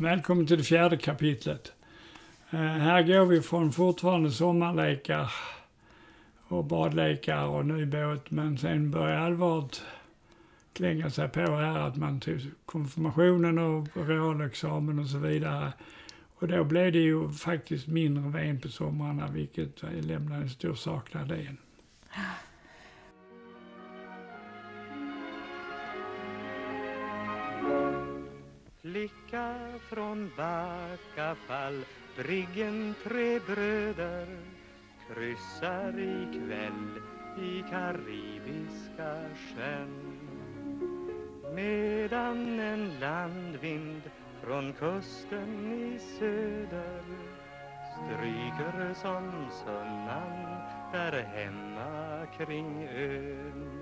Välkommen till det fjärde kapitlet. Eh, här går vi från fortfarande sommarlekar och badlekar och ny båt, men sen börjar allvaret klänga sig på här att man tog konfirmationen och realexamen och så vidare. Och då blev det ju faktiskt mindre ven på somrarna, vilket eh, lämnade en stor saknad igen. en. Från Backafall, briggen tre bröder kryssar ikväll i Karibiska sjön. Medan en landvind från kusten i söder stryker som sunnan där hemma kring ön.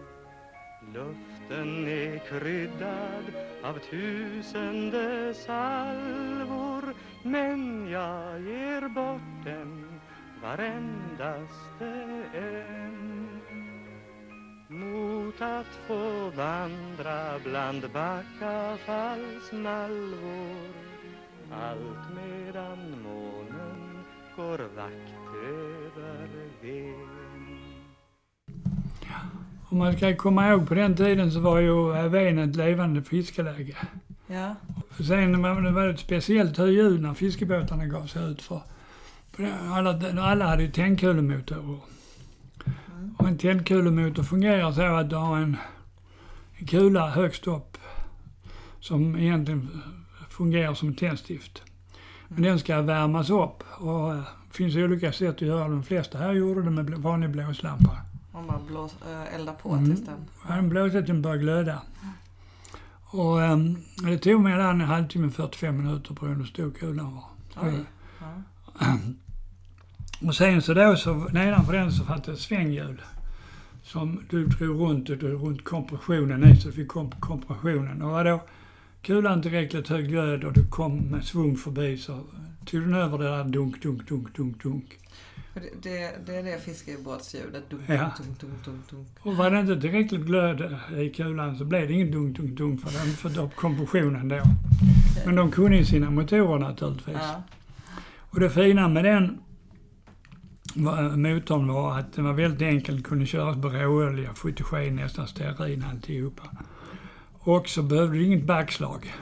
Luften är kryddad av tusende salvor men jag ger bort den varendaste en mot att få vandra bland Backafalls malvor allt medan månen går vakt över Ven. Och man ska komma ihåg på den tiden så var ju Ven ett levande fiskeläge. Ja. Sen var det ett speciellt ljud när fiskebåtarna gav sig ut för alla, alla hade ju tändkulemotorer. Mm. Och en tändkulemotor fungerar så att du har en, en kula högst upp som egentligen fungerar som tändstift. Men den ska värmas upp och eh, det finns olika sätt att göra det. De flesta här gjorde det med vanlig blåslampa. Man bara blås, äh, eldar på Mm. tills den... Jag hade blåst att den började glöda. Och um, det tog mig en halvtimme, 45 minuter på hur stor kulan var. Så- Oj. Ja. Och sen så då så nedanför den så fanns det ett svänghjul. Som du drog runt och runt kompressionen i så du fick komp- kompressionen. Och var då kulan tillräckligt hög glöd och du kom med svung förbi så tog den över det där dunk, dunk, dunk, dunk, dunk. För det, det, det är det fiskebåtsljudet. Dunk, Ja. dunk, dunk, dunk, dunk. Och var det inte tillräckligt glöd i kulan så blev det ingen dunk, dunk, dunk för den upp kompressionen då. Men de kunde ju sina motorer naturligtvis. Ja. Och det fina med den var- motorn var att den var väldigt enkel, kunde köras på råolja, fotogen, nästan stearin alltihopa. Och så behövde du inget backslag.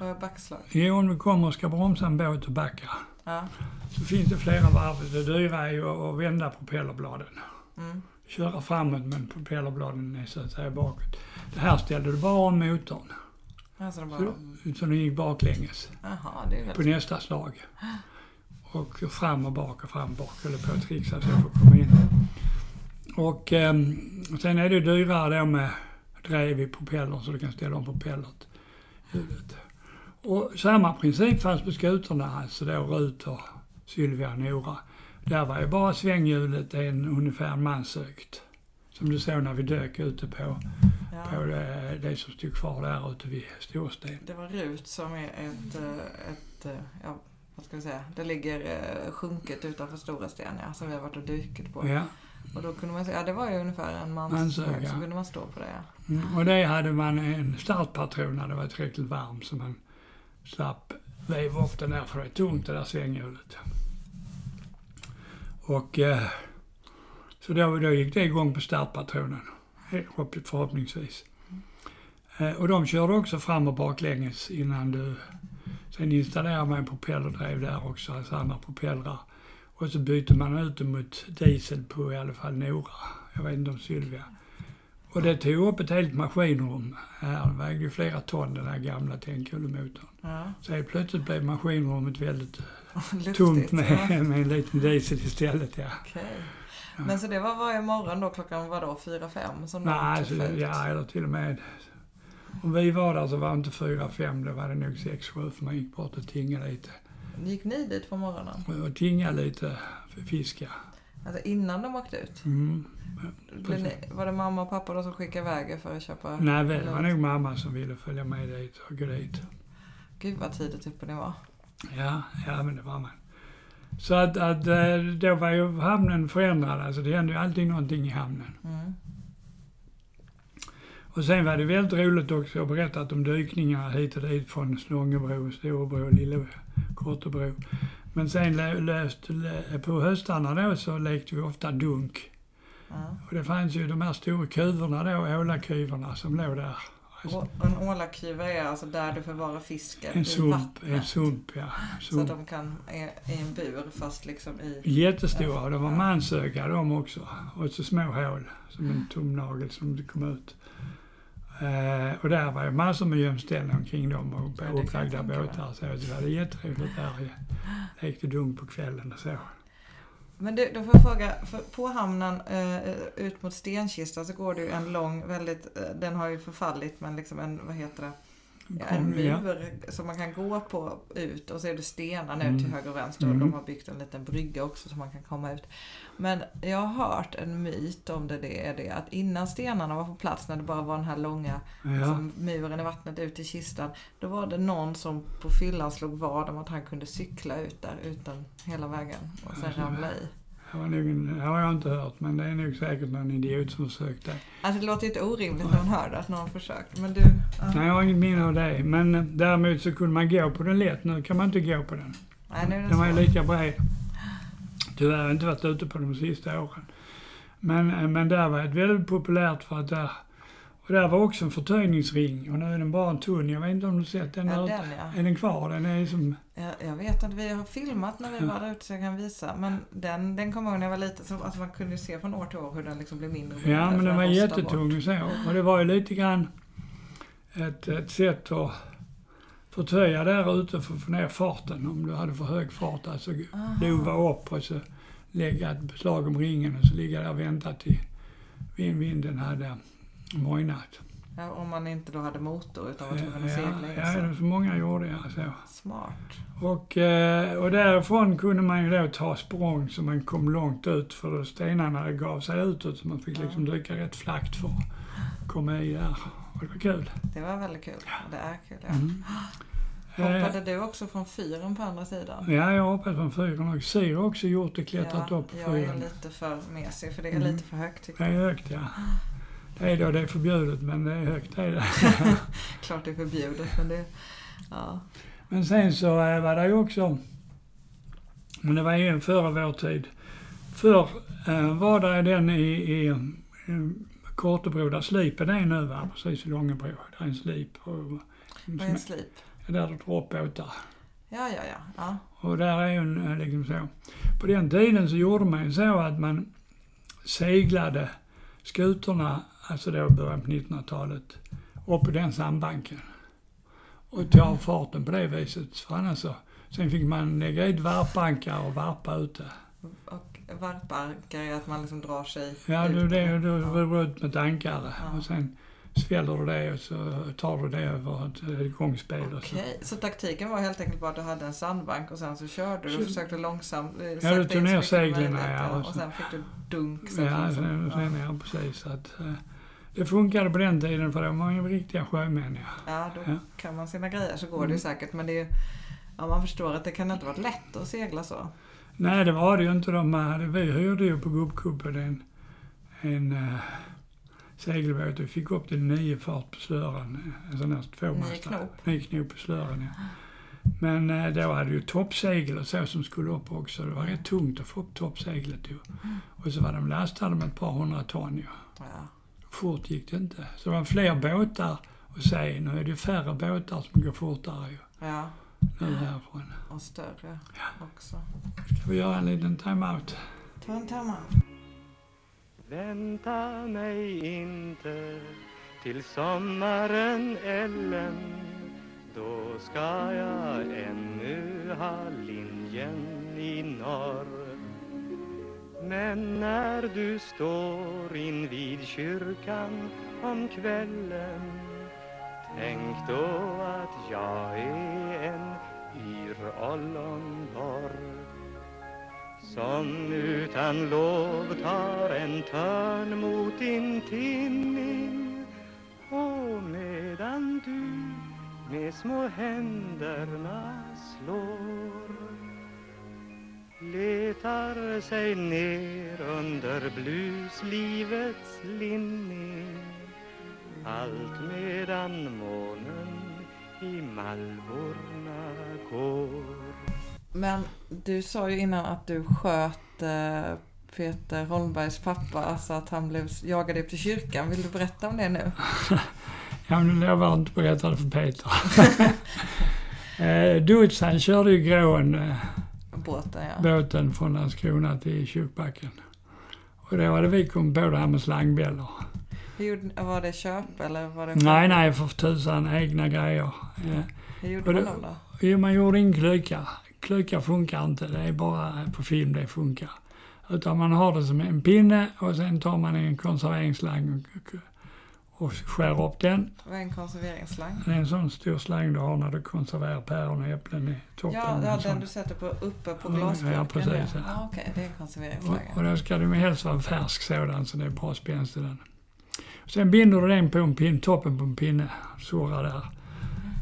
Vad är backslag? Jo, om du kommer och ska bromsa en båt och backa Ja. så finns det flera varv. Det dyra är ju att vända propellerbladen. Mm. Köra framåt men propellerbladen är så att säga bakåt. Det här ställde du bara om motorn. Alltså bara... Så, så den gick baklänges. Jaha, det på nästa slag. Och fram och bak och fram och bak. Höll på att trixa så jag får komma in. Och ehm, sen är det dyrare då med drev i propellern så du kan ställa om propellert. Hjulet. Och samma princip fanns på skutorna, alltså då Rut och Sylvia och Nora. Där var ju bara svänghjulet en ungefär en manshögt. Som du såg när vi dök ute på, på Ja. det, det som stod kvar där ute vid Storsten. Det var Rut som är ett, ett, ja, vad ska vi säga, det ligger eh, sjunket utanför Stora Sten, ja, som vi har varit och dykt på. Ja. Och då kunde man säga, ja det var ju ungefär en mans Manshög, hög, så kunde man stå på det, ja. Mm, och det hade man en startpatron när det var tillräckligt varmt så man slapp veva upp den där för det är tungt det där svänghjulet. Och eh, så då, då gick det igång på startpatronen, förhoppningsvis. Eh, och de körde också fram och baklänges innan du... Sen installerade man en propellerdrev där också, alltså andra propellrar. Och så bytte man ut dem mot diesel på i alla fall Nora. Jag vet inte om Sylvia. Och det tog upp ett helt maskinrum. Här det vägde ju flera ton den här gamla tändkulemotorn. ja. Så helt plötsligt blev maskinrummet väldigt Luftigt. tomt med, ja. med en liten diesel istället. Ja. Okej. Men så det var varje morgon då klockan var då fyra fem som Nej, alltså, ja, eller till och med... Om vi var där så var det inte fyra, fem, det var det nog sex, sju för man gick bort och tingade lite. Gick ni dit på morgonen? Och tinga lite, för fiska. Alltså innan de åkte ut? Mm. Ni, var det mamma och pappa då som skickade iväg er för att köpa? Nej, det var nog mamma som ville följa med dit och gå dit. Gud vad tidigt uppe ni var. Ja, ja men det var man. Så att, att eh, då var ju hamnen förändrad. Alltså det hände ju alltid någonting i hamnen. Mm. Och sen var det väldigt roligt också. Jag har berättat om dykningar hit och dit från Slångebro, Storebro, Lille, Kortebro. Men sen lö- löst, lö- på höstarna då så lekte vi ofta dunk. Ja. Och det fanns ju de här stora kuvorna då, ålakuvorna som låg där. Alltså, en ålakuva är alltså där du förvarar fisken en i sump, vattnet. en sump ja. Så Sump. de kan, är i en bur fast liksom i... Jättestora, de var mansöga de också. Och så små hål, som en tumnagel som kom ut. Eh, och där var ju massor med gömställen omkring dem och Ja, det upplagda båtar. Så det var jätteroligt där. Jag lekte dunk på kvällen och så. Men du, då får jag fråga, på hamnen eh, ut mot Stenkista så går det ju en lång, väldigt, eh, den har ju förfallit men liksom en, vad heter det, en mur som man kan gå på ut och så är det stenar nu Mm. till höger och vänster och Mm. de har byggt en liten brygga också så man kan komma ut. Men jag har hört en myt om det, det är det att innan stenarna var på plats när det bara var den här långa Ja. som muren i vattnet ut i kistan. Då var det någon som på fyllan slog vad om att han kunde cykla ut där utan hela vägen och sen ramla i. Det, var nog en, det har jag inte hört, men det är nog säkert någon idiot som försökte. Alltså det låter ju inte orimligt när man hör det, att någon försökt. Men du... Ja. Nej, jag har inget minne av det. Men eh, däremot så kunde man gå på den lätt. Nu kan man inte gå på den. Nej, nu är det Den var ju lika bred. Tyvärr har jag inte varit ute på de sista åren. Men, eh, men där var det väldigt populärt för att där... Och där var också en förtöjningsring och nu är den bara en tunn. Jag vet inte om du sett den Ja, den ja. Är den kvar? Den är som... Jag, jag vet att vi har filmat när vi var där ute så jag kan visa. Men den, den kommer jag ihåg när jag var liten. Så, alltså man kunde se från år till år hur den liksom blev mindre och mindre. Ja, men den var jättetung bort. så. Och det var ju lite grann ett, ett sätt att förtöja där ute för att få ner farten. Om du hade för hög fart, alltså lova upp och så lägga ett beslag om ringen och så ligga där och vänta till vind- vinden hade mojnat. Ja, om man inte då hade motor utan var Ja, tvungen att segla ja, så. det så många gjorde jag så. Smart. Och, eh, och därifrån kunde man ju då ta språng så man kom långt ut för stenarna gav sig utåt så man fick Ja. liksom dyka rätt flackt för att komma i där. Och det var kul. Det var väldigt kul. Det är kul ja. Mm. Hoppade du också från fyren på andra sidan? Eh, Ja, jag hoppat från fyren och Sir har också gjort det, klättrat ja, upp på jag är fyren. lite för mesig för det är Mm. lite för högt tycker Det jag. är högt, ja. Är då, det är förbjudet, men det är högt, är det. Klart det är förbjudet men det... Ja. Men sen så eh, var det ju också, men det var ju före vår tid. Förr eh, var det den i, i, Kortebro där slipen är nu, va? precis i Långebro. Där är en slip. Och, Vad är en slip? där du drar upp båtar. Ja, ja, ja. ja. Och där är ju en, eh, liksom så. På den tiden så gjorde man ju så att man seglade skutorna, alltså då i början på 1900-talet, upp på den sandbanken. Och ta farten på det viset. För annars så, sen fick man lägga ut varpankar och varpa ute. Och varpankar är att man liksom drar sig Ja, du, det, du Ja. rör ut med ett ankare Ja. och sen sväller du det och så tar du det över ett, gångspel och så. Okej, så taktiken var helt enkelt bara att du hade en sandbank och sen så körde du och försökte långsamt eh, du sakta tog ner så seglen, ja, och Och så- sen fick du dunk. Så Ja, sen, sen, ja. ja, precis. Så att, eh, det funkade på den tiden för de var ju riktiga sjömän. Ja. ja, då Ja. kan man sina grejer så går det Mm. ju säkert. Men det är ja, man förstår att det kan inte varit lätt att segla så. Nej, det var det ju inte. De hade, vi hyrde ju på Gubbkuppen en, en uh, segelbåt. Vi fick upp till nio fart på slören. En sån här tvåmastad. Nio knop. Nio knop på slören, ja. Men eh, då hade ju toppsegel och så som skulle upp också. Det var rätt tungt att få upp toppseglet ju. Och så var de lastade med ett par hundra ton ju. Ja. Fort gick det inte. Så det var fler båtar att se. Nu är det färre båtar som går fortare ju. ja, Nu härifrån. och större också. Ska vi göra en liten time-out? Ta en tamma. Vänta mig inte till sommaren Ellen Då ska jag ännu ha linjen i norr men när du står invid kyrkan om kvällen Tänk då att jag är en yr ollonborr som utan lov tar en törn mot din tinning och medan du med små händerna slår letar sig ner under bluslivets linning Allt medan månen i malvorna går Men du sa ju innan att du sköt eh, Peter Holmbergs pappa, alltså att han blev jagad upp till kyrkan. Vill du berätta om det nu? Ja, men jag inte att berätta det för Peter. eh, Dutz, han körde ju gråen, eh, Båten ja. båten från Landskrona till Kyrkbacken. Och då hade vi kommit på det här med slangbällor. Var det köp eller var det... Nej, nej, för tusan, egna grejer. Eh, Hur gjorde man dem då? Jo, man gjorde ingen klyka. Klyka funkar inte, det är bara på film det funkar. Utan man har det som en pinne och sen tar man en konserveringsslang och, och skär upp den. Det var en konserveringsslang. Det är en sån stor slang du har när du konserverar päron och äpplen i toppen. Ja, En ja sån. den du sätter på, uppe på glasburken. ja, precis, det. ja. Ja, Okej, det är en Och, och då ska det helst vara färsk sådan så det är bra spänst i den. Sen binder du den på en pinne, toppen på en pinne, surrar där.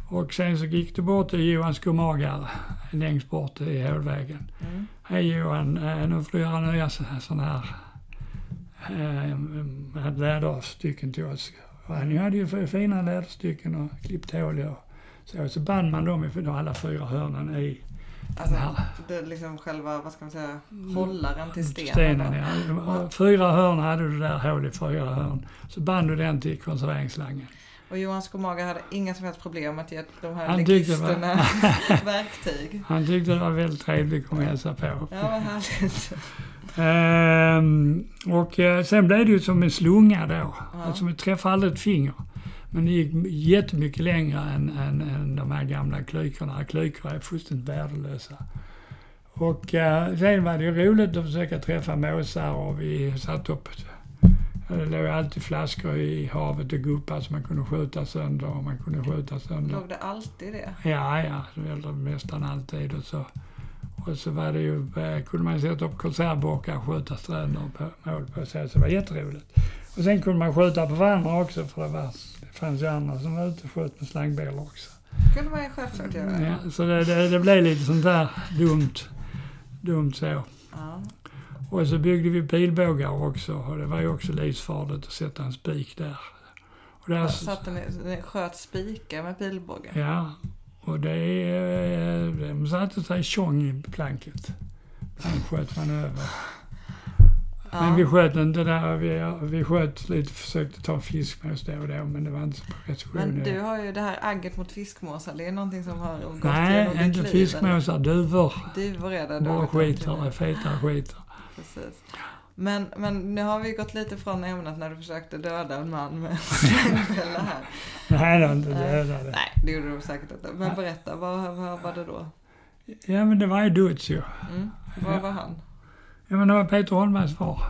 Och sen så gick du bort till Johan Skomager längst bort i Hålvägen. Mm. Hej Johan, eh, nu får du göra nya sådana här eh, läderstycken till oss. Han hade ju fina läderstycken och klippt hål i och så. Så band man dem i alla fyra hörnen i Alltså, det liksom själva, vad ska man säga, hållaren till stenen. stenen. Ja. Fyra hörn hade du där, hål i fyra hörn. Så band du den till konserveringsslangen. Och Johan Skomager hade inga som helst problem att ge de här Han det var- legisterna verktyg. Han tyckte det var väldigt trevligt att komma och hälsa på. Ja, vad härligt. Ehm, och eh, sen blev det ju som en slunga då. Ja. Alltså man träffade aldrig ett finger. Men det gick jättemycket längre än, än, än de här gamla klykorna. Klykor är fullständigt värdelösa. Och eh, sen var det ju roligt att försöka träffa måsar och vi satte upp det låg alltid flaskor i havet och guppade så man kunde skjuta sönder och man kunde skjuta sönder. Låg det alltid det? Ja, ja, eller nästan alltid och så. Och så var det ju, eh, kunde man sätta upp konservburkar och skjuta stränder på mål på så. Så det var jätteroligt. Och sen kunde man skjuta på varandra också för det, var, det fanns ju andra som var ute och sköt med slangbälor också. kunde man ju självklart göra. Ja, så det, det, det blev lite sånt där dumt, dumt så. Ja. Och så byggde vi pilbågar också och det var ju också livsfarligt att sätta en spik där. Och där Satte ni, ni sköt spikar med pilbåge? Ja, och det, eh, de satte sig tjong i planket. Den sköt man över. Ja. Men vi sköt inte där. Vi, vi sköt lite, försökte ta fiskmås då och då, men det var inte så precision. Men du har ju det här agget mot fiskmåsar. Det är någonting som har gått Nej, genom inte fiskmåsar. Duvor. Duvor är det. Bara nu. feta skitar. Precis. Men, men nu har vi gått lite från ämnet när du försökte döda en man med slangbälla här. Nej, det var inte Nej. dödade. Nej, det gjorde du säkert inte. Men berätta, vad, vad var det då? Ja, men det var ju Dutz ju. Mm. Var var han? Ja, men det var Peter Holmbergs far.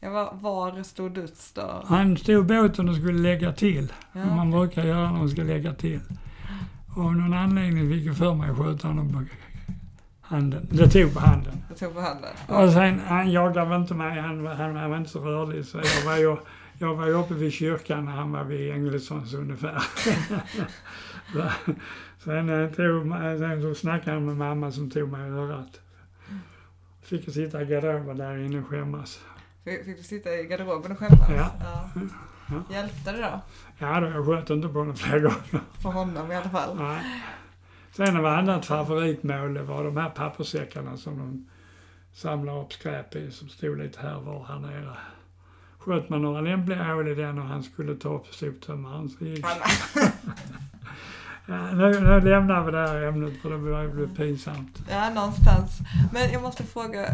Ja, var, var stod Dutz då? Han stod båten och skulle lägga till. Ja. Som man brukar göra när man ska lägga till. Och av någon anledning fick jag för mig att skjuta honom på handen. Det tog på handen. Jag tog på handen. Och sen, han jagade väl inte mig, han, han, han var inte så rörlig. Så jag var ju, jag var ju uppe vid kyrkan när han var vid Engelssons ungefär. så, sen, eh, tog, sen så snackade han med mamma som tog mig i örat. Fick jag sitta i garderoben där inne och skämmas. Fick, fick du sitta i garderoben och skämmas? Ja. ja. Hjälpte det då? Ja då, jag sköt inte på honom flera gånger. För honom i alla fall? Nej. Sen var annat favoritmål, det var de här papperssäckarna som de samlade upp skräp i, som stod lite här och var här nere. Sköt man några lämpliga hål i den och han skulle ta upp soptömmaren så gick ja, nu, nu lämnar vi det här ämnet för det börjar bli pinsamt. Ja, någonstans. Men jag måste fråga,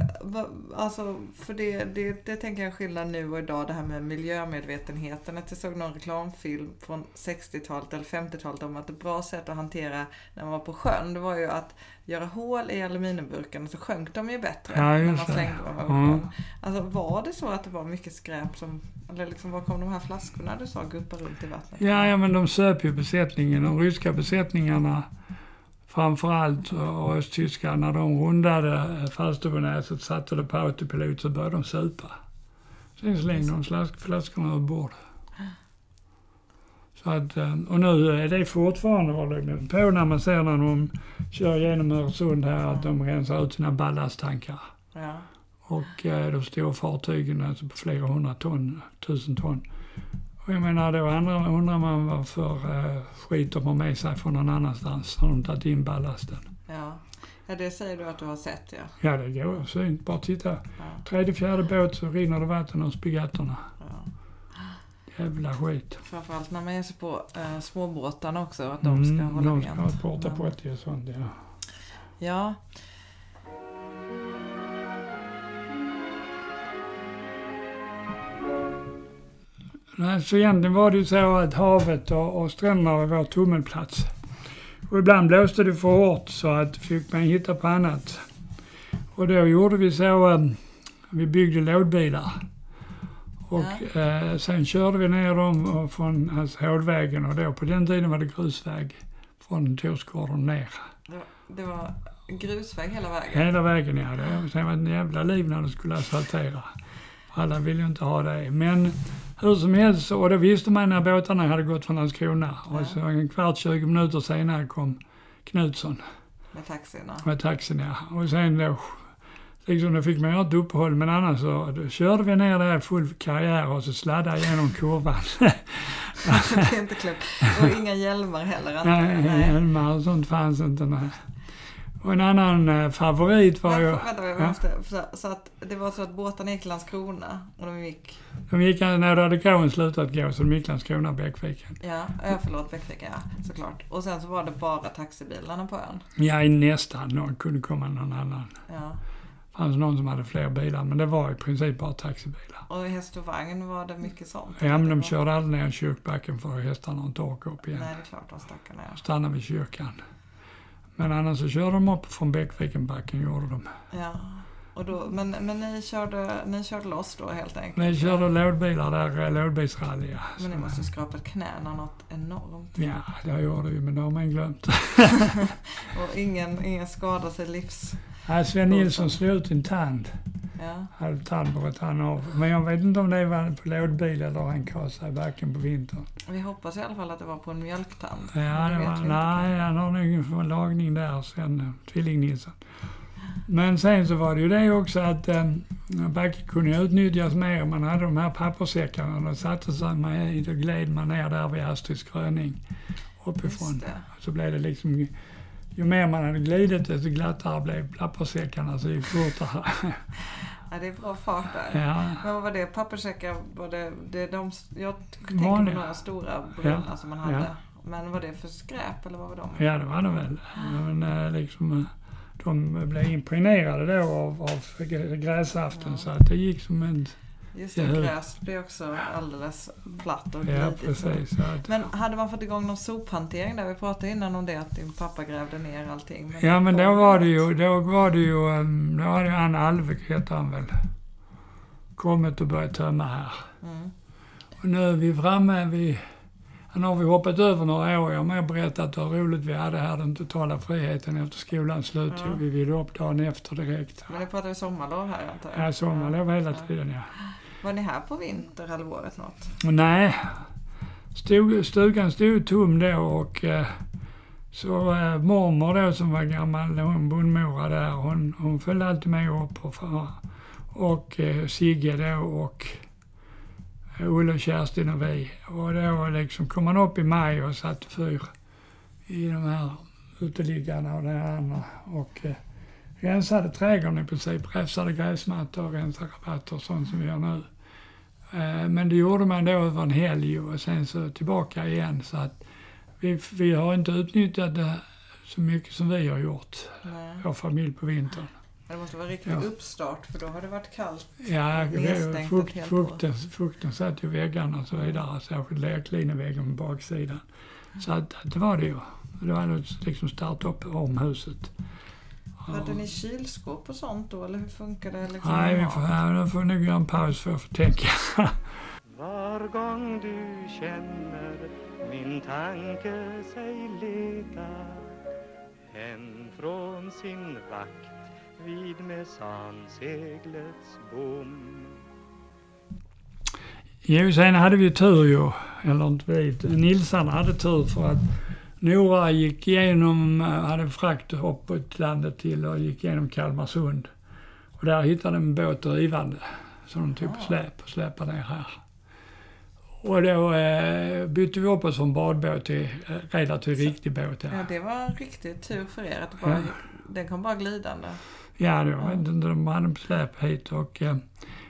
alltså, för det, det, det tänker jag skilja nu och idag, det här med miljömedvetenheten. Att jag såg någon reklamfilm från 60-talet eller 50-talet om att ett bra sätt att hantera när man var på sjön, det var ju att göra hål i aluminiumburkarna så sjönk de ju bättre Ja, när man slängde dem över Mm. Alltså var det så att det var mycket skräp som, eller liksom var kom de här flaskorna du sa guppa runt i vattnet? Ja, ja, men de söp ju besättningen. De ryska besättningarna framförallt och östtyskar, när de rundade eh, Falsterbonäset, satte det på autopilot så började de supa. Sen slängde de flask, flaskorna över bord. Så att, eh, och nu är det fortfarande de på när man ser när de kör genom Öresund här att de rensar ut sina ballasttankar. Ja. Och eh, de stora fartygen, alltså på flera hundra ton, tusen ton. Och jag menar, då undrar, man vad för eh, skit de har med sig från någon annanstans. Har de tagit in ballasten? Ja. ja, det säger du att du har sett ja. Ja, det går fint. Bara titta. ja. Tredje, fjärde båt så rinner det vatten ur spygattorna. Jävla skit. Framförallt när man ger sig på eh, småbåtarna också, att de ska Mm, hålla de ska rent. ett porta Men- potty och sånt, ja. Ja, Nej, så egentligen var det ju så att havet och, och stränderna var vår tummelplats. Och ibland blåste det för hårt så att fick man hitta på annat. Och då gjorde vi så, eh, vi byggde lådbilar. Och eh, sen körde vi ner dem och från alltså, Hårdvägen och då på den tiden var det grusväg från Torsgården ner. det var, det var grusväg hela vägen. Hela vägen ja. Det, sen var det en jävla liv när du skulle asfaltera. Alla ville ju inte ha det. Men hur som helst, och då visste man när båtarna hade gått från Landskrona. Ja. Och så en kvart, 20 minuter senare kom Knutsson Med taxierna. med taxin ja. Och sen då, liksom då fick man göra ett uppehåll. Men annars så körde vi ner där i full karriär och så sladdade igenom kurvan. Det är inte klokt. Och inga hjälmar heller. jag. Nej, hjälmar och sånt fanns inte. Nej. Och en annan eh, favorit var Men, ju... vänta, jag ja. måste, så, så att det var så att båtarna gick till Landskrona och de gick, De gick när gåen slutat gå så de gick Landskrona, Bäckviken. ja, ja förlåt, Bäckvika, ja, såklart. Och sen så var det bara taxibilarna på ön. Ja, nästan. Någon kunde komma någon annan. Ja. Fanns någon som hade fler bilar, men det var i princip bara taxibilar. Och häst och vagn var det mycket sånt. Ja, men de var- körde aldrig ner kyrkbacken för att hästarna inte orkade upp igen. Nej, det är klart, de stackarna ja. Stannade vid kyrkan. Men annars så körde de upp från Bäckvikenbacken, gjorde de. ja. Och då, men, men ni körde, ni körde loss då helt enkelt? Vi körde lådbilar där, eh, lådbilsrally. Ja. Men ni måste skrapa knäna något enormt. Ja, det gjorde vi, men det har man glömt. Och ingen, ingen skadade sig livs... Ja, Sven Nilsson slog ut en tand. Ja. Halv tand bröt han av. Men jag vet inte om det var på lådbil eller han kasade backen på vintern. Vi hoppas i alla fall att det var på en mjölktand. Ja, Det var, nej, han har nog en lagning där sen, Tvilling-Nilsson. Men sen så var det ju det också att eh, backen kunde utnyttjas mer. Man hade de här papperssäckarna. Då satte sig man i, då gled man ner där vid Astrids kröning uppifrån. Så blev det liksom, ju mer man hade glidit desto glattare blev papperssäckarna så gick fortare. Ja, det är bra fart där. ja. Men vad var det? Papperssäckar? Var det, det de, jag tänker på några stora brunnar som man hade. ja. Men var det för skräp eller vad var de? Ja, det var det väl. Men eh, liksom, eh, de blev imponerade då av, av gr- gräsaften Ja. så att det gick som en... Just det, Ja. gräs blir också alldeles platt och Ja, glidigt. att, Men hade man fått igång någon sophantering där? Vi pratade innan om det att din pappa grävde ner allting. ja, men då var det ju, då var det ju, um, då hade han Alvek, hette han väl, kommit och börjat tömma här. Mm. Och nu är vi framme vid, nu har vi hoppat över några år. Jag har med berättat hur roligt vi hade här, den totala friheten efter skolans slut. Ja. Vi ville upp dagen efter direkt. Men nu pratar vi sommarlov här antar jag? Ja, sommarlov hela tiden ja. Var ni här på vinterhalvåret något? Nej, stod, stugan stod tom då och eh, så eh, mormor då som var gammal, hon bondmora där, hon, hon följde alltid med upp och, far, och eh, Sigge då och Olle, Kerstin och vi. Och då liksom kom man upp i maj och satte fyr i de här uteliggarna och det andra och eh, rensade trädgården i princip, räfsade gräsmattor och rensade rabatter och sånt som vi gör nu. Eh, Men det gjorde man då över en helg och sen så tillbaka igen. Så att vi, vi har inte utnyttjat det så mycket som vi har gjort, Nej. vår familj på vintern. Det måste vara riktig Ja. uppstart för då har det varit kallt. Ja, fukt, fukten, fukten satt i väggarna och så vidare, särskilt lerklinväggen på baksidan. Så att, det var det ju. Det var liksom starta upp om huset. Ja. Hade ni kylskåp och sånt då eller hur funkar det? Liksom Nej, vi får, ja, nu får nog göra en paus för att få tänka. Var gång du känner min tanke sig leta hem från sin vakt vid Mesanseglets bom Jo, sen hade vi tur ju, eller inte vi, Nilsarna hade tur för att Nora gick igenom, eh, hade frakt uppåt landet till och gick igenom Kalmarsund. Och där hittade de en båt drivande som de tog på Ah. släp och släpade ner här. Och då eh, bytte vi upp oss från badbåt till eh, relativt riktig båt. Ja, Ja, det var en riktig tur för er att bara, Ja. den kom bara glidande. Ja det var inte de hade en släp hit och, eh,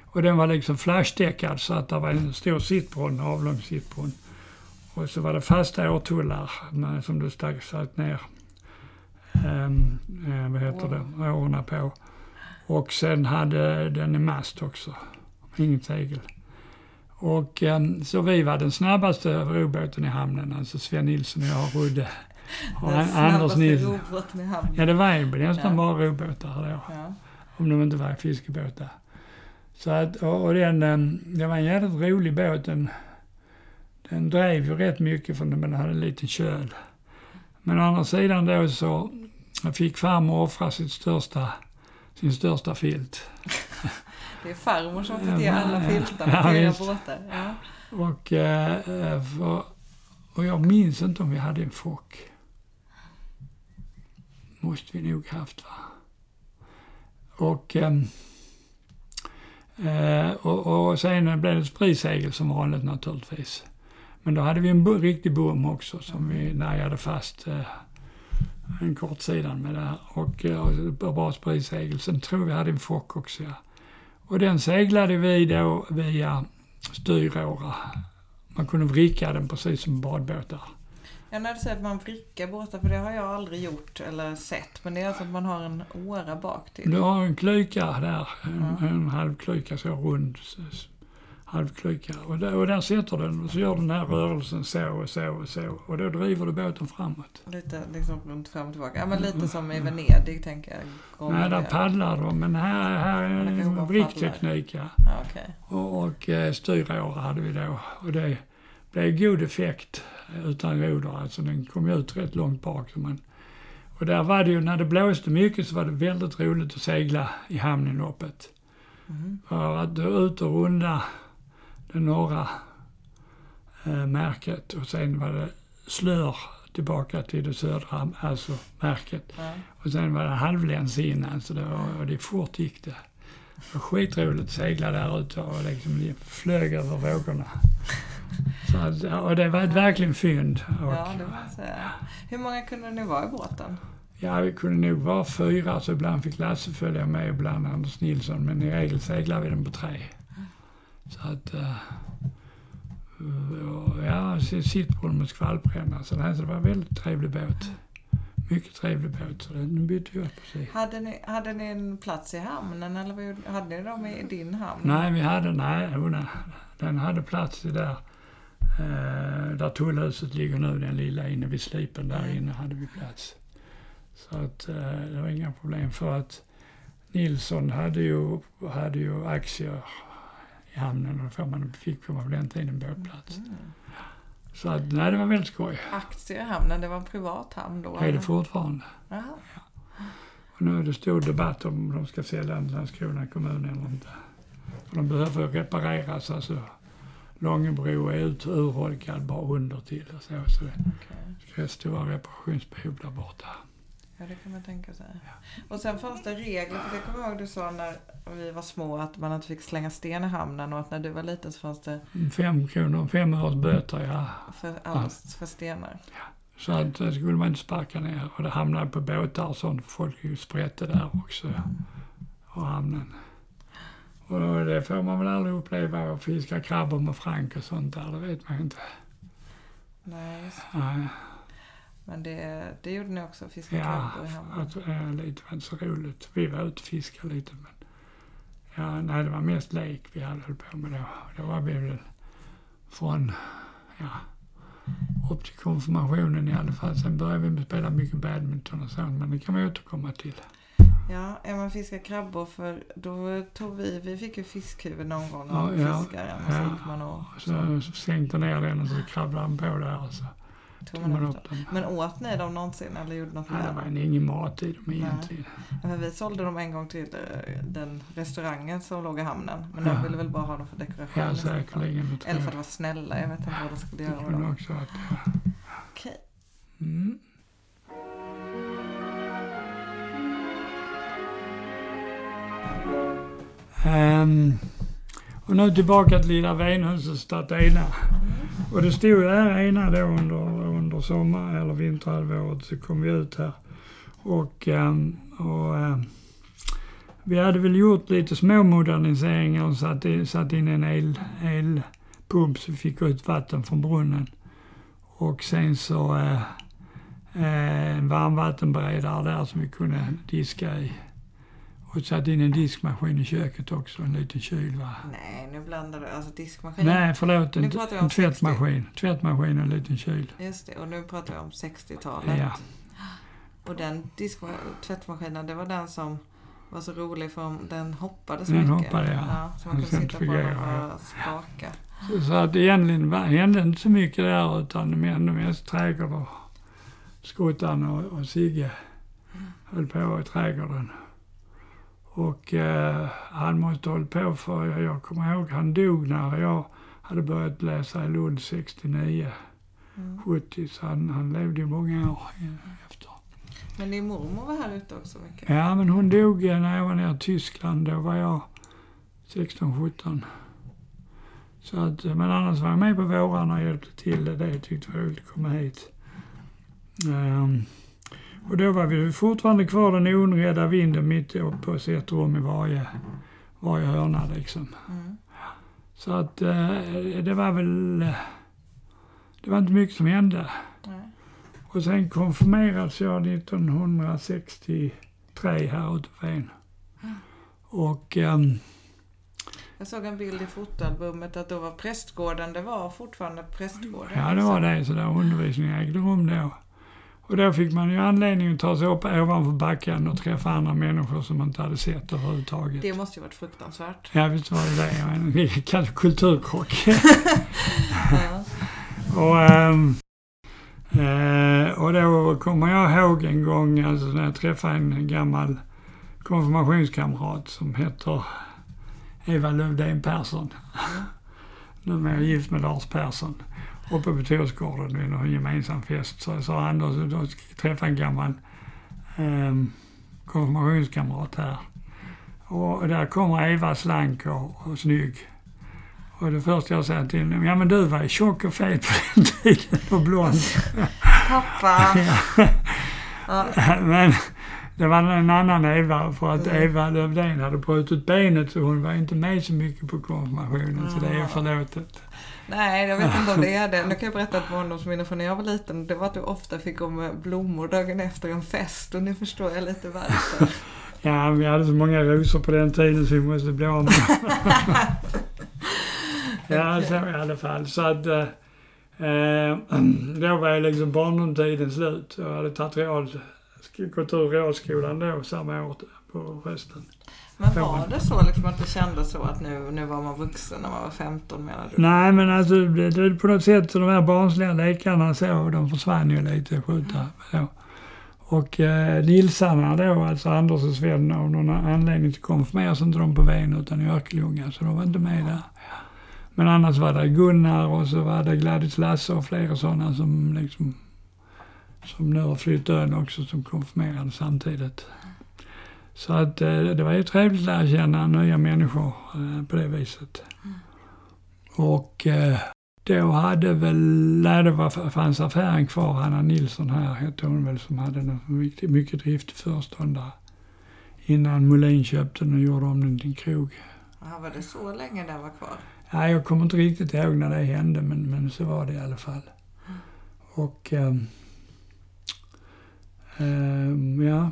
och den var liksom flashdäckad så att det var en stor sittbrunn, avlång sittbrunn. Och så var det fasta årtullar som du stack, satt ner, eh, vad heter det, årorna på. Och sen hade den en mast också, inget segel. Och ehm, så vi var den snabbaste robåten i hamnen, alltså Sven Nilsson och jag rodde. Och Den Anders snabbaste Nilsson. robåten i hamnen. Ja, det var ju nästan Ja. bara robåtar då. Ja. Om de inte var fiskebåtar. Så att, och, och den, det var en jävligt rolig båt. Den, den drev ju rätt mycket för den hade en liten köl. Men å andra sidan då så fick farmor offra sitt största, sin största filt. Det är farmor som fått ge alla ja. filtarna Ja, visst. båtar. Ja. Och, eh, eh, för, och jag minns inte om vi hade en fock. Måste vi nog haft va. Och, ehm, eh, och, och sen blev det sprisegel som vanligt naturligtvis. Men då hade vi en riktig bom också som vi närjade fast eh, en kort sidan med där. Och, eh, och bra spritsegel. Sen tror vi hade en fock också ja. Och den seglade vi då via styråra. Man kunde vricka den precis som badbåtar. Ja, när du säger att man vrickar båtar, för det har jag aldrig gjort eller sett. Men det är alltså att man har en åra bak till. Du har en klyka där, en, Ja. en halvklyka så rund halvklyka. Och där, och där sätter den och så gör den här rörelsen så och så och så. Och då driver du båten framåt. Lite liksom runt fram och tillbaka. Ja, men lite som i Venedig tänker jag. Nej, där paddlar de, men här, här är vrickteknik. Ja. Okej. Och, och eh, styråra hade vi då. Och det blev god effekt utan roder. Alltså den kom ut rätt långt bak. Man, och där var det ju, när det blåste mycket så var det väldigt roligt att segla i hamnen uppåt. Mhm. För att du ut och runda det norra eh, märket och sen var det slör tillbaka till det södra, alltså märket. Ja. Och sen var det halvläns in, alltså det var, och det fort gick det. Det var skitroligt att segla där ute och liksom flög över vågorna. Så att, och det var ett verkligen fynd. Och, ja, det jag säga. Hur många kunde ni vara i båten? ja, vi kunde nog vara fyra, så ibland fick Lasse följa med, ibland Anders Nilsson, men i regel seglade vi den på tre. Så att, eh, och, ja, sittbrunn med skvalpränna, så det så var en väldigt trevlig båt. Mycket trevlig båt, så den bytte vi upp precis. Hade ni, hade ni en plats i hamnen eller hade ni dem i din hamn? Nej, vi hade, nej, nej. den hade plats i där, där tullhuset ligger nu, den lilla inne vid slipen, där Mm. inne hade vi plats. Så att eh, det var inga problem för att Nilsson hade ju, hade ju aktier i hamnen och då fick man på den tiden båtplats. Mm. Så att, nej, det var väldigt skoj. Aktier i hamnen, det var en privat hamn då? Det är det fortfarande. Jaha. Och nu är det stor debatt om de ska sälja den till Landskrona kommun eller inte. För de behöver repareras. Alltså, Långebro är ut, urholkad bara under till och så. Så det Okej. är stora reparationsbehov där borta. Ja, det kan man tänka sig. Och sen fanns det regler, för det kommer jag ihåg du sa när vi var små, att man inte fick slänga sten i hamnen och att när du var liten så fanns det Fem kronor, fem öres böter, ja. för, allt för stenar. Så att det skulle man inte sparka ner. Och det hamnade på båtar och sånt. Folk sprätte där också. Och hamnen. Och det får man väl aldrig uppleva. Att fiska krabbor med frank och sånt där. Det vet man ju inte. Nej, just. Nej. men det, det gjorde ni också, fiska Ja, krabbor i hamnen. att, äh, lite var inte så roligt. Vi var ute och fiskade lite men ja, nej, det var mest lek vi hade hållit på med då. Då var vi väl från, ja, upp till konfirmationen i alla fall. Sen började vi med att spela mycket badminton och sånt, men det kan vi återkomma till. Ja, man fiskar krabbor för då tog vi, vi fick ju fiskhuvud någon gång Ja, av ja, fiskaren och så ja. gick man och så, så sänkte ner den och så kravlade han på där och så tog tog man man upp dem. Men åt ni dem någonsin eller gjorde något Ja, med det var ingen mat i dem Nej. egentligen. Ja, men vi sålde dem en gång till eh, den restaurangen som låg i hamnen. Men Ja. de ville väl bara ha dem för dekoration. Ja, säkerligen. Eller för att vara snälla, jag vet inte vad de skulle göra med dem. också varit. Okej. Mm. Ehm, Och nu tillbaka till lilla Venhuset Statena. Och det stod ju här ena då under, under sommar eller vinterhalvåret så kom vi ut här. Och, ehm, och ehm, vi hade väl gjort lite små moderniseringar och satt in, satt in en el, elpump så vi fick ut vatten från brunnen. Och sen så eh, en varmvattenberedare där som vi kunde diska i. Och satt in en diskmaskin i köket också, en liten kyl va. Nej, nu blandar du. Alltså diskmaskin. Nej, förlåt. En, Nu pratar vi om en tvättmaskin. Tvättmaskin och en liten kyl. Just det, och nu pratar vi om 60-talet. Ja. Och den tvättmaskinen, det var den som var så rolig för den hoppade så Den mycket. hoppade, ja. så man Den kunde sitta på den och skaka. Så, så att egentligen hände inte så mycket där utan det hände mest trädgård och Skottan och, och Sigge höll på i trädgården. Och eh, han måste ha hållit på för, jag, jag kommer ihåg, han dog när jag hade börjat läsa i Lund 69, Mm. 70, så han, han levde ju många år efter. Men din mormor var här ute också mycket. Ja, men hon dog när jag var nere i Tyskland. Då var jag 16, 17. Så att, men annars var jag med på vårarna och hjälpte till. Det jag tyckte var roligt att komma hit. Ehm, och då var vi fortfarande kvar den oinredda vinden mitt upp på ett rum i varje, varje hörna liksom. Mm. Så att eh, det var väl... Det var inte mycket som hände. Nej. Och sen konfirmerades jag 1963 här ute på Ven. Och ehm, Jag såg en bild i fotoalbumet att då var prästgården, det var fortfarande prästgården. ja, det var det. Så där undervisningen ägde rum då. Och då fick man ju anledning att ta sig upp ovanför backen och träffa andra människor som man inte hade sett överhuvudtaget. Det måste ju varit fruktansvärt. Ja, visst var det det. Kallar kulturkrock. Ja. Och, ehm, eh, och då kommer jag ihåg en gång alltså, när jag träffade en gammal konfirmationskamrat som heter Eva Lövdén Persson. Numera gift med Lars Persson. Uppe på Torsgården vid någon gemensam fest så sa Anders att jag ska träffa en gammal ehm, konfirmationskamrat här. Och där kommer Eva slank och, och snygg. Och det första jag säger till henne, ja men du var ju tjock och fet på den tiden och blond. Pappa! Ja. Men det var en annan Eva för att Mm. Eva Lövdén hade brutit benet så hon var inte med så mycket på konfirmationen så det är förlåtet. Nej, jag vet inte om det är det. Nu kan jag berätta ett barndomsminne från när jag var liten. Det var att du ofta fick gå med blommor dagen efter en fest och nu förstår jag lite varför. Ja, vi hade så många rosor på den tiden så vi måste bli av med Ja, så i alla fall. Så att eh, då var ju liksom barndomstiden slut. Jag hade tagit real, gått ur realskolan då samma år på hösten. Men var det så liksom att det kändes så att nu, nu var man vuxen när man var 15 menar du? Nej, men alltså det, det, på något sätt så de här barnsliga lekarna så, de försvann ju lite skjuta. Så. Och eh, Nilsarna då, alltså Anders och Sven, av någon anledning så konfirmerades inte de på Ven utan i Örkelljunga, så de var inte med där. Men annars var det Gunnar och så var det Gladys Lasse och flera sådana som liksom som nu har flyttat ön också som konfirmerade samtidigt. Så att eh, det var ju trevligt att lära känna nya människor eh, på det viset. Och eh, då hade väl, nej det var, fanns affären kvar, Hanna Nilsson här hette hon väl, som hade en mycket, mycket driftig föreståndare. Innan Molin köpte den och gjorde om den till en krog. Ja, var det så länge den var kvar? Ja, jag kommer inte riktigt ihåg när det hände, men, men så var det i alla fall. Och ehm, ehm, ja,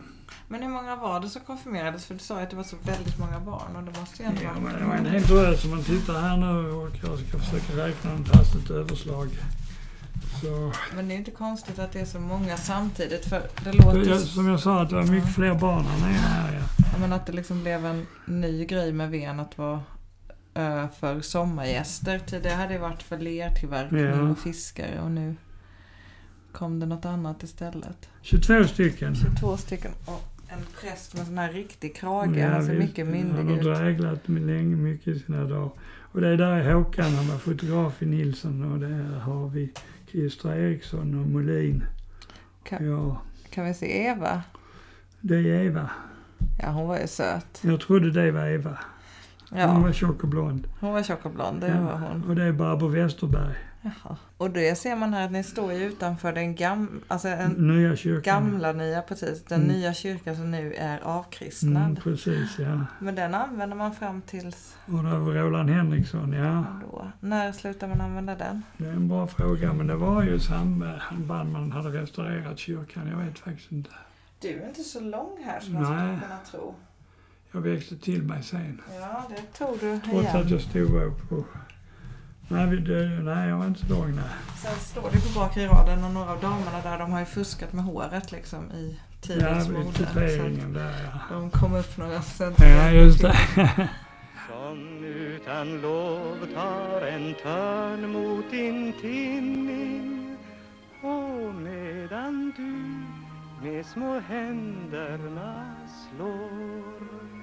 Men hur många var det som konfirmerades? För du sa att det var så väldigt många barn och det måste ju ändå ja men det var en hel drös om man tittar här nu och jag ska försöka räkna ett hastigt överslag. Så, Men det är inte konstigt att det är så många samtidigt för det låter... jag, som jag sa, att det var mycket fler barn här nere här ja. Ja, men att det liksom blev en ny grej med Ven att vara ö för sommargäster. Tidigare hade det varit för lertillverkning Ja. och fiskare och nu kom det något annat istället. 22 stycken. 22 stycken och en präst med sån här riktig krage. Han ser visst. mycket myndig Han har ut. dräglat med länge, mycket i sina dagar. Och det är där är Håkan, han var fotograf i Nilsson och där har vi Christer Eriksson och Molin. Kan, Ja, kan vi se Eva? det är Eva. Ja, hon var ju söt. Jag trodde det var Eva. Hon Ja, var tjock och blond. hon var tjock och blond, det Ja, var hon. Och det är Barbro Westerberg. Jaha. Och det ser man här att ni står ju utanför den gam, alltså en Nya kyrkan. gamla nya, precis, den Mm. nya kyrkan som nu är avkristnad. Mm, precis, ja. Men den använder man fram tills Och det var Roland Henriksson, ja. då. När slutar man använda den? Det är en bra fråga, men det var ju i samband man hade restaurerat kyrkan. Jag vet faktiskt inte. Du är inte så lång här som man skulle kunna tro. Jag växte till mig sen. Ja, det tog du Trots att igen. jag stod upp och... Nej, vi, det, nej, jag var inte så lång nej. Sen står det på bakre raden och några av damerna där de har ju fuskat med håret liksom i Ja, tidens vid mode. Där ja. de kom upp några Ja, centimeter just till. det. Som utan lov tar en törn mot din tinning Och medan du med små händerna slår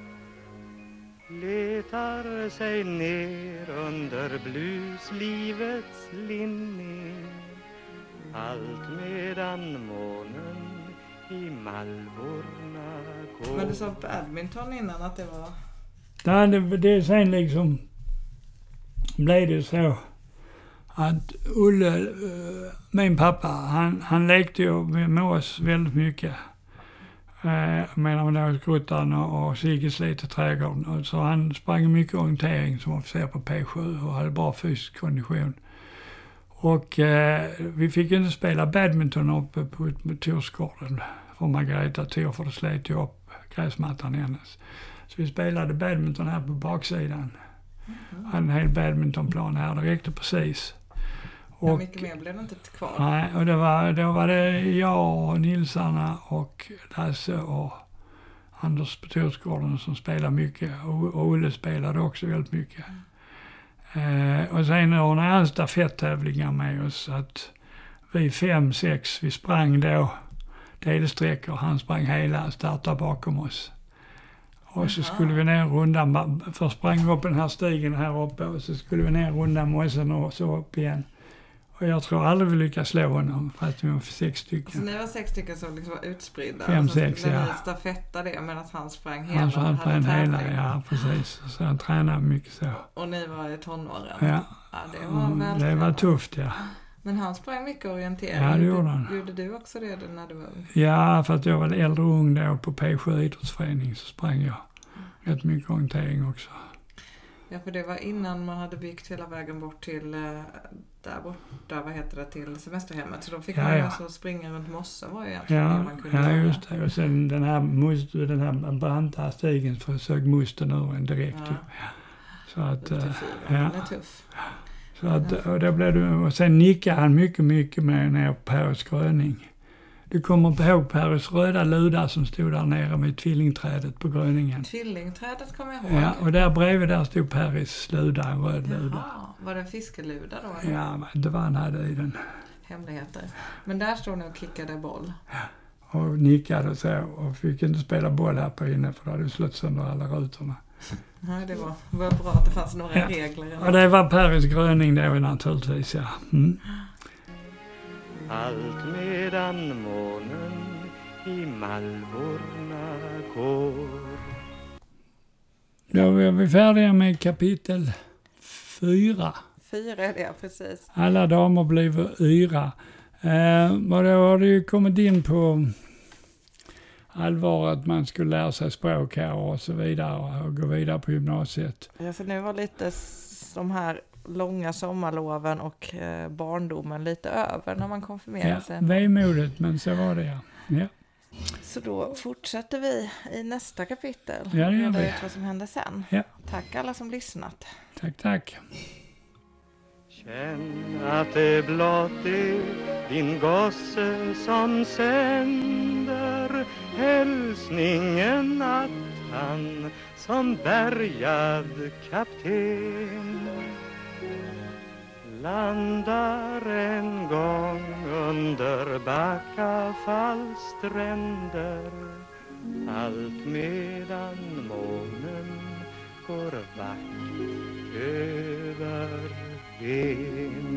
Letar sig ner under bluslivets linning Allt medan månen i malvorna går Men du sa badminton innan att det var... Nej, det, det är sen liksom blev det så att Ulle, eh, min pappa, han, han lekte ju med, med oss väldigt mycket. Eh, medan vi låg i grottan och, och Sigge slet i trädgården. Så han sprang mycket orientering som officer på P7 och hade bra fysisk kondition. Och eh, vi fick inte spela badminton uppe på, på Torsgården för Margareta Thor för det slet ju upp gräsmattan hennes. Så vi spelade badminton här på baksidan. Hade en hel badmintonplan här, det räckte precis. Och, mycket mer blev det inte kvar? nej, och det var, då var det jag och Nilsarna och Lasse och Anders på Torsgården som spelade mycket. Och, och Olle spelade också väldigt mycket. Eh, och sen ordnade han stafetttävlingar med oss. Att vi fem, sex, vi sprang då delsträckor. Han sprang hela, startade bakom oss. Och så skulle vi ner rundan, först sprang vi upp den här stigen här uppe och så skulle vi ner rundan mossen och så upp igen. Och jag tror aldrig vi lyckades slå honom fast vi var sex Så stycken. ni var sex stycken som liksom var utspridda? Fem, och så sex, ja. ni stafetta det medan han sprang hela Han och han hade tränade hela, ja precis. Så han tränade mycket så. Och ni var i tonåren? Ja, Ja, det var mm, det var tufft ja. Men han sprang mycket orientering. Ja, det gjorde han. Gjorde du också det när du var ung? Ja, för att jag var äldre och ung då på P7 idrottsförening så sprang jag rätt mycket orientering också. Ja, för det var innan man hade byggt hela vägen bort till eh, där borta, vad heter det, till semesterhemmet. Så då fick Ja, man ju ja. alltså springa runt mossen var ju egentligen det Ja, man kunde ja göra. just det. Och sen den här, must, den här branta stigen så sög musten ur en direkt Ja. ju. Så att, eh, fyra, ja. den är tuff. så att, och då blev det, och sen nickade han mycket, mycket med ner på Peris gröning. Du kommer ihåg Peris röda luda som stod där nere med tvillingträdet på gröningen? Tvillingträdet kommer jag ihåg. Ja, och där bredvid där stod Peris luda, en röd luda. Jaha, var det en fiskeluda då? Ja, det var han hade i den. Hemligheter. Men där stod ni och kickade boll. Och nickade och så och fick inte spela boll här på inne för då hade vi slått sönder alla rutorna. Nej, det var, var bra att det fanns några Ja. regler. Och det var Peris gröning då naturligtvis, ja. Mm. Allt medan månen i malvorna går Då är vi färdiga med kapitel fyra. Fyra är det, precis. Alla damer blev yra. Eh, och då har det ju kommit in på allvar att man skulle lära sig språk här och så vidare och gå vidare på gymnasiet. Ja, så nu var lite de här långa sommarloven och eh, barndomen lite över när man konfirmerade Ja, sig. vemodigt, men så var det ja. ja. Så då fortsätter vi i nästa kapitel. Ja, det gör vi. ut vad som hände sen. Ja. Tack alla som lyssnat. Tack, tack. Känn att det blott är din gosse som sänder hälsningen att han som bärgad kapten landar en gång under Backafalls stränder allt medan månen går vackert över Ven.